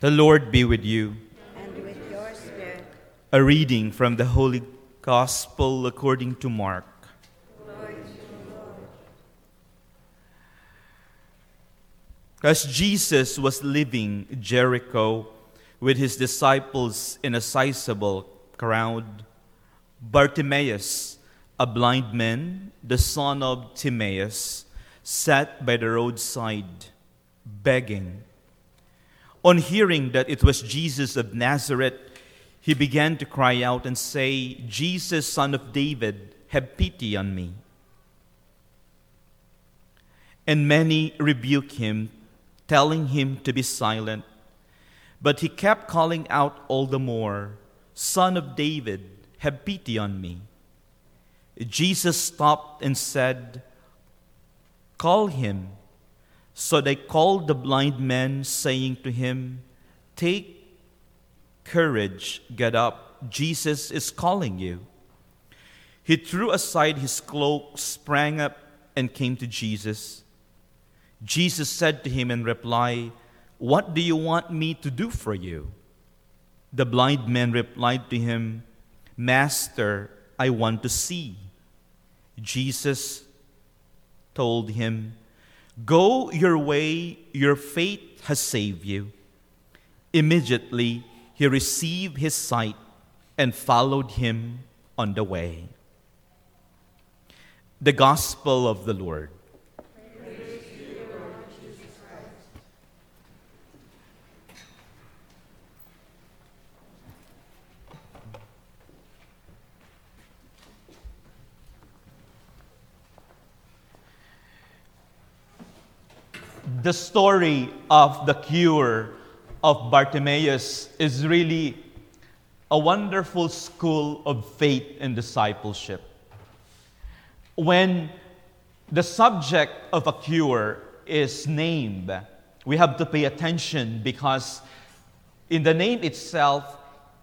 The Lord be with you. and with your spirit. A reading from the Holy Gospel according to Mark. As Jesus was leaving Jericho with his disciples in a sizable crowd, Bartimaeus, a blind man, the son of Timaeus, sat by the roadside begging. On hearing that it was Jesus of Nazareth, he began to cry out and say, Jesus, son of David, have pity on me. And many rebuked him, telling him to be silent. But he kept calling out all the more, Son of David, have pity on me. Jesus stopped and said, Call him. So they called the blind man, saying to him, Take courage, get up. Jesus is calling you. He threw aside his cloak, sprang up, and came to Jesus. Jesus said to him in reply, What do you want me to do for you? The blind man replied to him, Master, I want to see. Jesus told him, Go your way, your faith has saved you. Immediately he received his sight and followed him on the way. The Gospel of the Lord. The story of the cure of Bartimaeus is really a wonderful school of faith and discipleship. When the subject of a cure is named, we have to pay attention because in the name itself,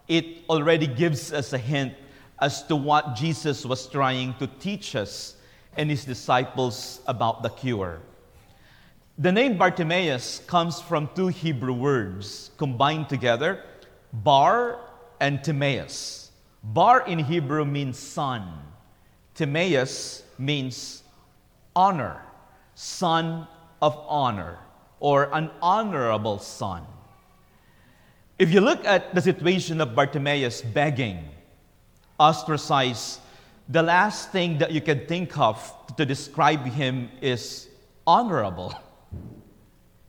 it already gives us a hint as to what Jesus was trying to teach us and his disciples about the cure. The name Bartimaeus comes from two Hebrew words combined together, Bar and Timaeus. Bar in Hebrew means son. Timaeus means honor, son of honor, or an honorable son. If you look at the situation of Bartimaeus begging, ostracized, the last thing that you can think of to describe him is honorable.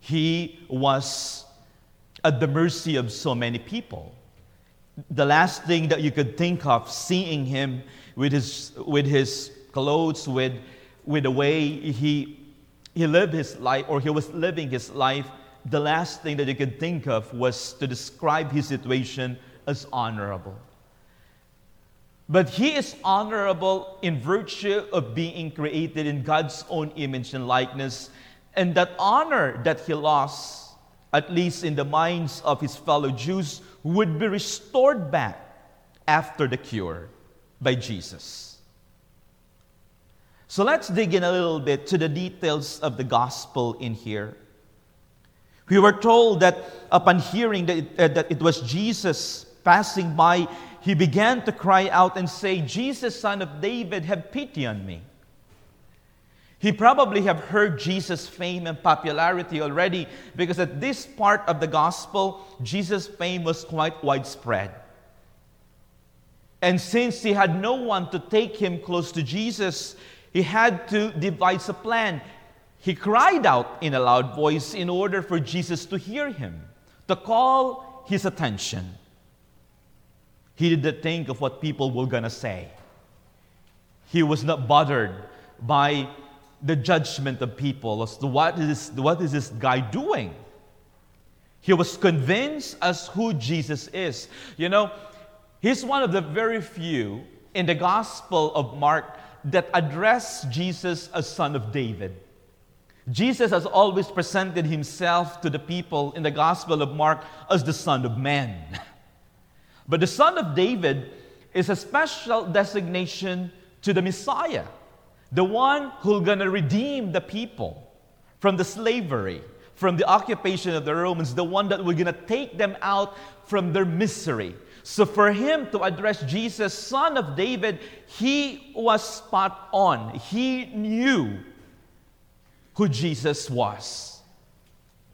He was at the mercy of so many people. The last thing that you could think of, seeing him with his, with his clothes, with, with the way he, he lived his life, or he was living his life, the last thing that you could think of was to describe his situation as honorable. But he is honorable in virtue of being created in God's own image and likeness and that honor that he lost, at least in the minds of his fellow Jews, would be restored back after the cure by Jesus. So let's dig in a little bit to the details of the gospel in here. We were told that upon hearing that it, uh, that it was Jesus passing by, he began to cry out and say, Jesus, son of David, have pity on me. He probably have heard Jesus' fame and popularity already because at this part of the gospel, Jesus' fame was quite widespread. And since he had no one to take him close to Jesus, he had to devise a plan. He cried out in a loud voice in order for Jesus to hear him, to call his attention. He didn't think of what people were going to say. He was not bothered by the judgment of people as to what is, what is this guy doing. He was convinced as who Jesus is. You know, he's one of the very few in the Gospel of Mark that address Jesus as Son of David. Jesus has always presented himself to the people in the Gospel of Mark as the Son of Man. But the Son of David is a special designation to the Messiah the one who's going to redeem the people from the slavery, from the occupation of the Romans, the one that was going to take them out from their misery. So for him to address Jesus, son of David, he was spot on. He knew who Jesus was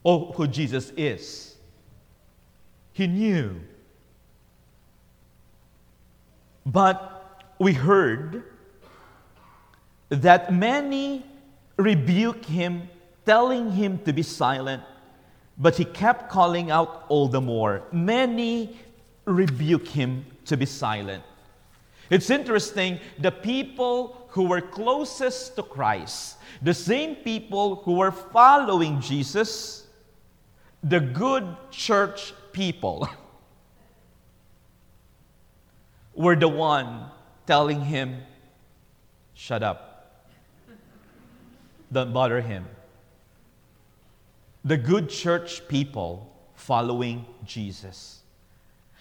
or who Jesus is. He knew. But we heard that many rebuked him telling him to be silent, but he kept calling out all the more. Many rebuke him to be silent. It's interesting, the people who were closest to Christ, the same people who were following Jesus, the good church people, were the one telling him, Shut up. Don't bother him the good church people following Jesus.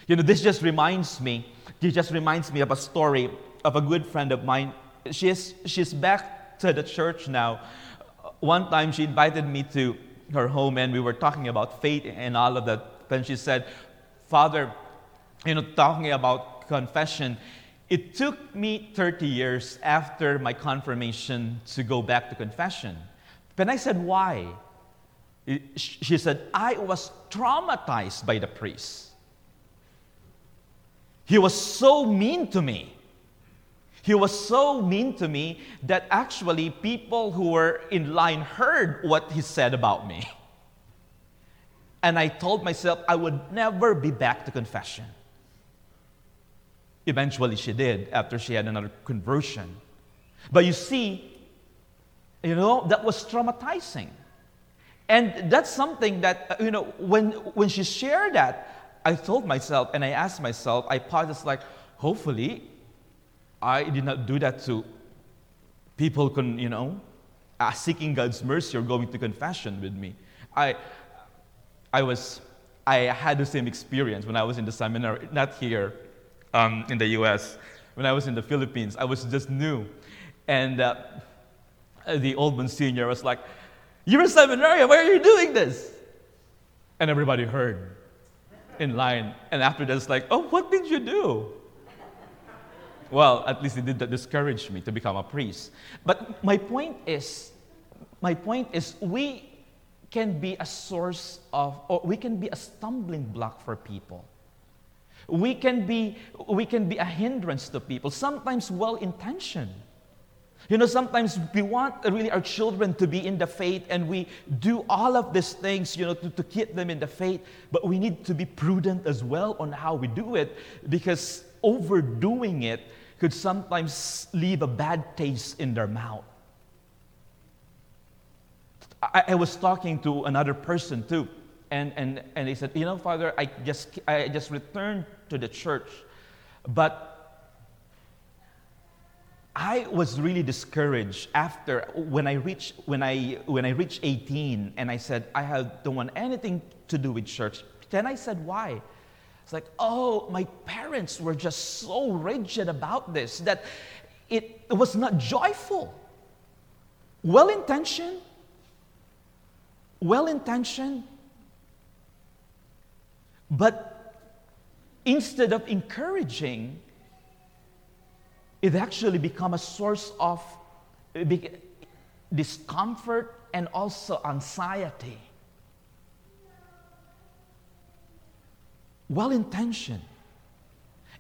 You know, this just reminds me, it just reminds me of a story of a good friend of mine. She's, she's back to the church now. One time she invited me to her home and we were talking about faith and all of that. Then she said, Father, you know, talking about confession, it took me 30 years after my confirmation to go back to confession. Then I said, Why? She said, I was traumatized by the priest. He was so mean to me. He was so mean to me that actually people who were in line heard what he said about me. And I told myself I would never be back to confession. Eventually, she did after she had another conversion. But you see, you know, that was traumatizing. And that's something that, uh, you know, when, when she shared that, I told myself and I asked myself, I paused, like, hopefully, I did not do that to people can, you know, uh, seeking God's mercy or going to confession with me. I, I was, I had the same experience when I was in the seminary, not here um, in the U.S. When I was in the Philippines, I was just new, and uh, the old Monsignor was like, you're a seminarian, why are you doing this? And everybody heard in line. And after that, it's like, oh, what did you do? Well, at least it did discourage me to become a priest. But my point is, my point is, we can be a source of, or we can be a stumbling block for people. We can be, we can be a hindrance to people, sometimes well intentioned. You know, sometimes we want really our children to be in the faith and we do all of these things, you know, to, to keep them in the faith, but we need to be prudent as well on how we do it because overdoing it could sometimes leave a bad taste in their mouth. I, I was talking to another person too, and, and, and they said, You know, Father, I just, I just returned to the church, but I was really discouraged after when I reached when I when I reached 18 and I said I have, don't want anything to do with church. Then I said why? It's like oh my parents were just so rigid about this that it was not joyful. Well intentioned, well intentioned, but instead of encouraging, it actually become a source of discomfort and also anxiety. Well intentioned.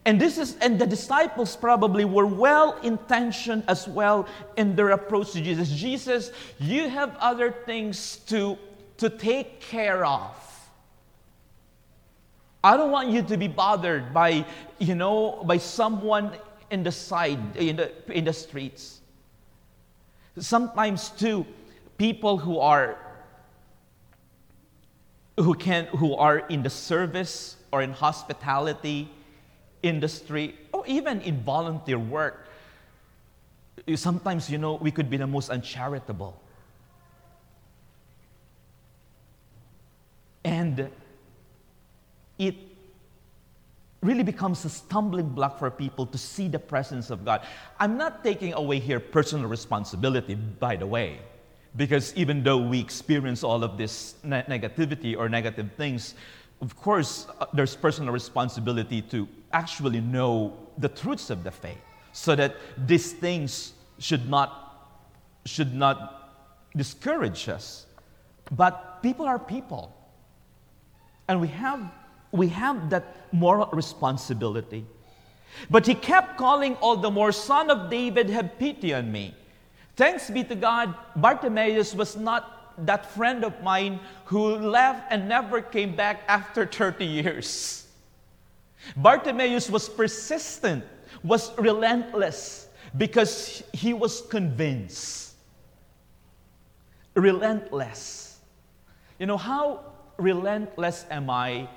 And this is and the disciples probably were well intentioned as well in their approach to Jesus. Jesus, you have other things to, to take care of. I don't want you to be bothered by, you know, by someone in the side, in the, in the streets. Sometimes, too, people who are who can who are in the service or in hospitality industry or even in volunteer work sometimes you know we could be the most uncharitable and it really becomes a stumbling block for people to see the presence of God. I'm not taking away here personal responsibility, by the way. Because even though we experience all of this ne- negativity or negative things, of course, uh, there's personal responsibility to actually know the truths of the faith so that these things should not, should not discourage us. But people are people. And we have, we have that moral responsibility. But he kept calling all the more, Son of David, have pity on me. Thanks be to God, Bartimaeus was not that friend of mine who left and never came back after 30 years. Bartimaeus was persistent, was relentless, because he was convinced. Relentless. You know, how relentless am I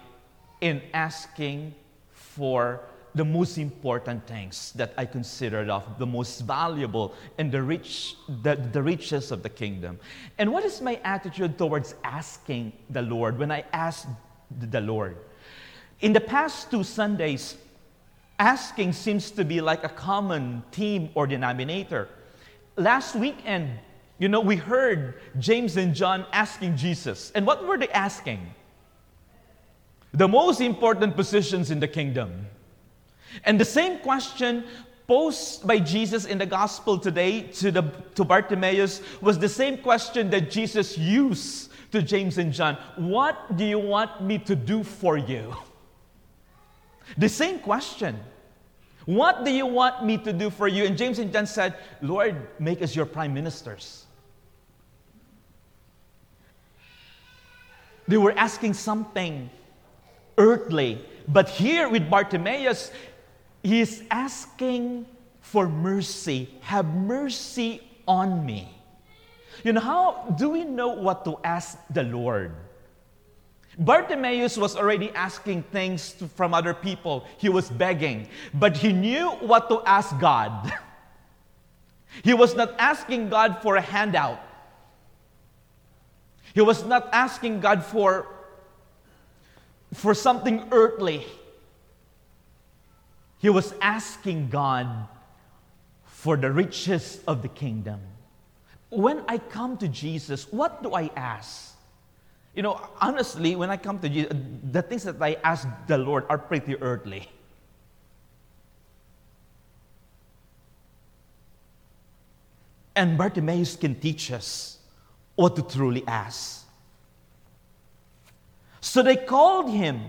in asking for the most important things that I considered of the most valuable and the rich, the, the riches of the kingdom. And what is my attitude towards asking the Lord when I ask the Lord? In the past two Sundays, asking seems to be like a common theme or denominator. Last weekend, you know, we heard James and John asking Jesus. And what were they asking? The most important positions in the kingdom. And the same question posed by Jesus in the gospel today to, the, to Bartimaeus was the same question that Jesus used to James and John. What do you want me to do for you? The same question. What do you want me to do for you? And James and John said, Lord, make us your prime ministers. They were asking something earthly. But here with Bartimaeus, he is asking for mercy. Have mercy on me. You know, how do we know what to ask the Lord? Bartimaeus was already asking things to, from other people. He was begging, but he knew what to ask God. he was not asking God for a handout. He was not asking God for, for something earthly. He was asking God for the riches of the kingdom. When I come to Jesus, what do I ask? You know, honestly, when I come to Jesus, the things that I ask the Lord are pretty earthly. And Bartimaeus can teach us what to truly ask. So they called him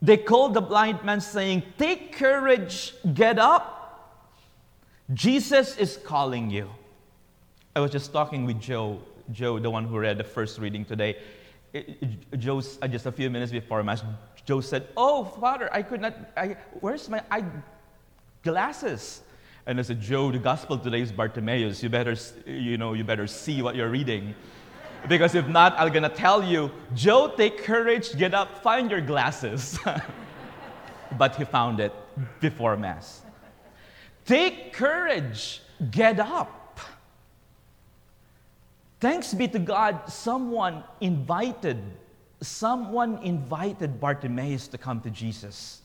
they called the blind man, saying, Take courage, get up. Jesus is calling you. I was just talking with Joe, Joe, the one who read the first reading today. Joe, uh, just a few minutes before Mass, Joe said, Oh, Father, I could not, I, where's my eye glasses? And I said, Joe, the gospel today is Bartimaeus. You better, you know, you better see what you're reading. Because if not, I'm gonna tell you, Joe, take courage, get up, find your glasses. but he found it before Mass. Take courage, get up. Thanks be to God, someone invited, someone invited Bartimaeus to come to Jesus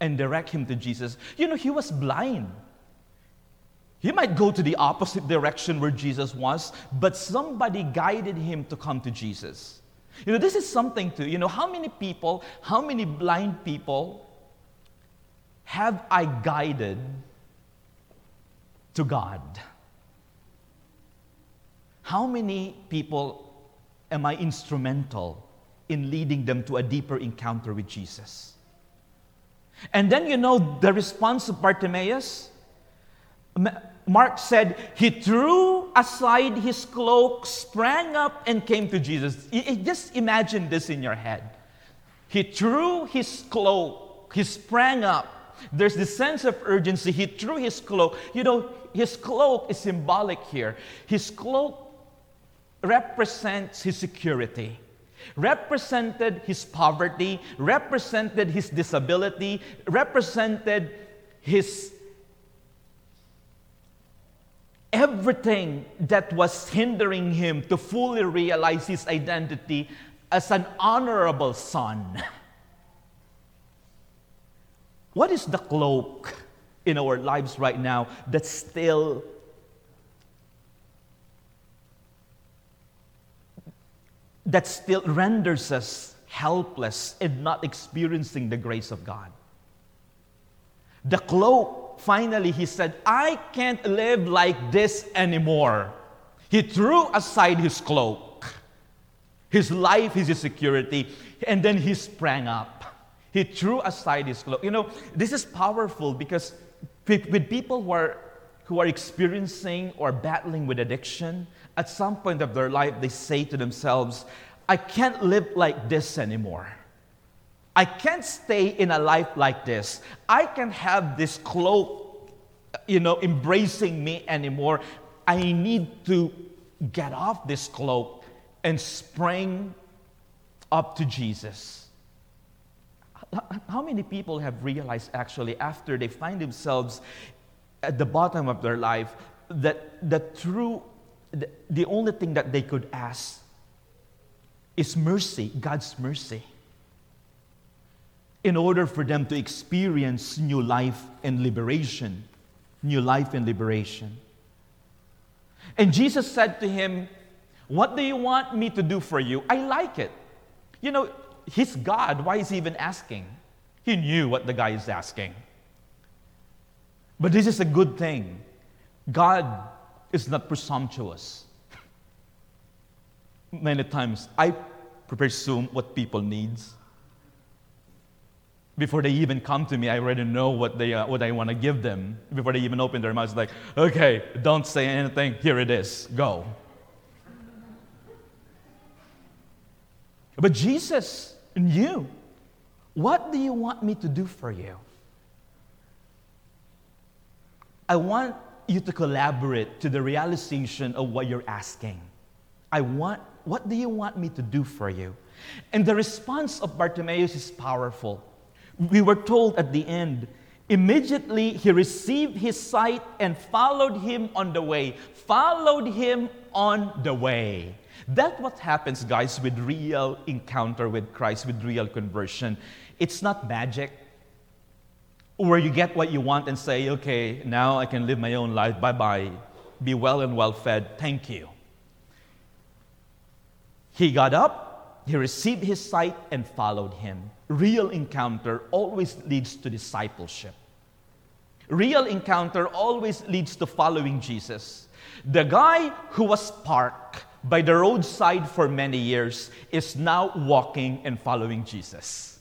and direct him to Jesus. You know, he was blind. He might go to the opposite direction where Jesus was, but somebody guided him to come to Jesus. You know, this is something to, you know, how many people, how many blind people have I guided to God? How many people am I instrumental in leading them to a deeper encounter with Jesus? And then you know the response of Bartimaeus? Mark said, he threw aside his cloak, sprang up, and came to Jesus. Just imagine this in your head. He threw his cloak, he sprang up. There's this sense of urgency. He threw his cloak. You know, his cloak is symbolic here. His cloak represents his security, represented his poverty, represented his disability, represented his everything that was hindering him to fully realize his identity as an honorable son. What is the cloak in our lives right now that still that still renders us helpless in not experiencing the grace of God. The cloak, finally, he said, I can't live like this anymore. He threw aside his cloak, his life, is his security, and then he sprang up. He threw aside his cloak. You know, this is powerful because with people who are, who are experiencing or battling with addiction, at some point of their life, they say to themselves, I can't live like this anymore. I can't stay in a life like this. I can't have this cloak, you know, embracing me anymore. I need to get off this cloak and spring up to Jesus. How many people have realized actually after they find themselves at the bottom of their life that the true, the, the only thing that they could ask is mercy, God's mercy, in order for them to experience new life and liberation. New life and liberation. And Jesus said to him, What do you want me to do for you? I like it. You know, he's God. Why is he even asking? He knew what the guy is asking. But this is a good thing. God is not presumptuous many times I presume what people needs. Before they even come to me, I already know what, they, uh, what I want to give them. Before they even open their mouths, like, okay, don't say anything. Here it is. Go. But Jesus knew. What do you want me to do for you? I want you to collaborate to the realization of what you're asking. I want what do you want me to do for you? And the response of Bartimaeus is powerful. We were told at the end, immediately he received his sight and followed him on the way. Followed him on the way. That's what happens, guys, with real encounter with Christ, with real conversion. It's not magic where you get what you want and say, okay, now I can live my own life. Bye bye. Be well and well fed. Thank you. He got up, he received his sight, and followed him. Real encounter always leads to discipleship. Real encounter always leads to following Jesus. The guy who was parked by the roadside for many years is now walking and following Jesus.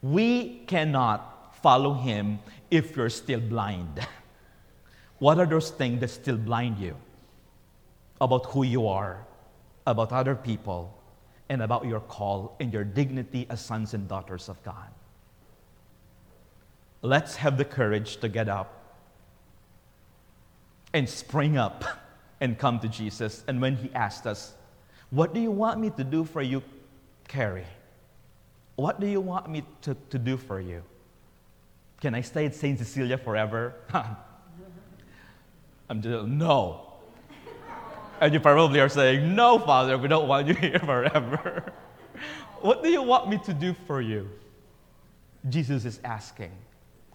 We cannot follow him if you're still blind. What are those things that still blind you about who you are about other people, and about your call and your dignity as sons and daughters of God. Let's have the courage to get up and spring up and come to Jesus. And when He asked us, What do you want me to do for you, Carrie? What do you want me to, to do for you? Can I stay at St. Cecilia forever? I'm just, no. And you probably are saying, No, Father, we don't want you here forever. what do you want me to do for you? Jesus is asking,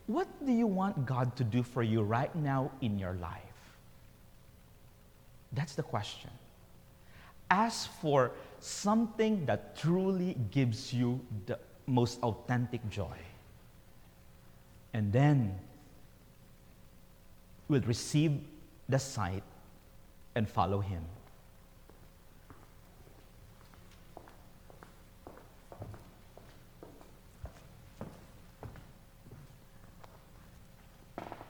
What do you want God to do for you right now in your life? That's the question. Ask for something that truly gives you the most authentic joy. And then we'll receive the sight and follow him.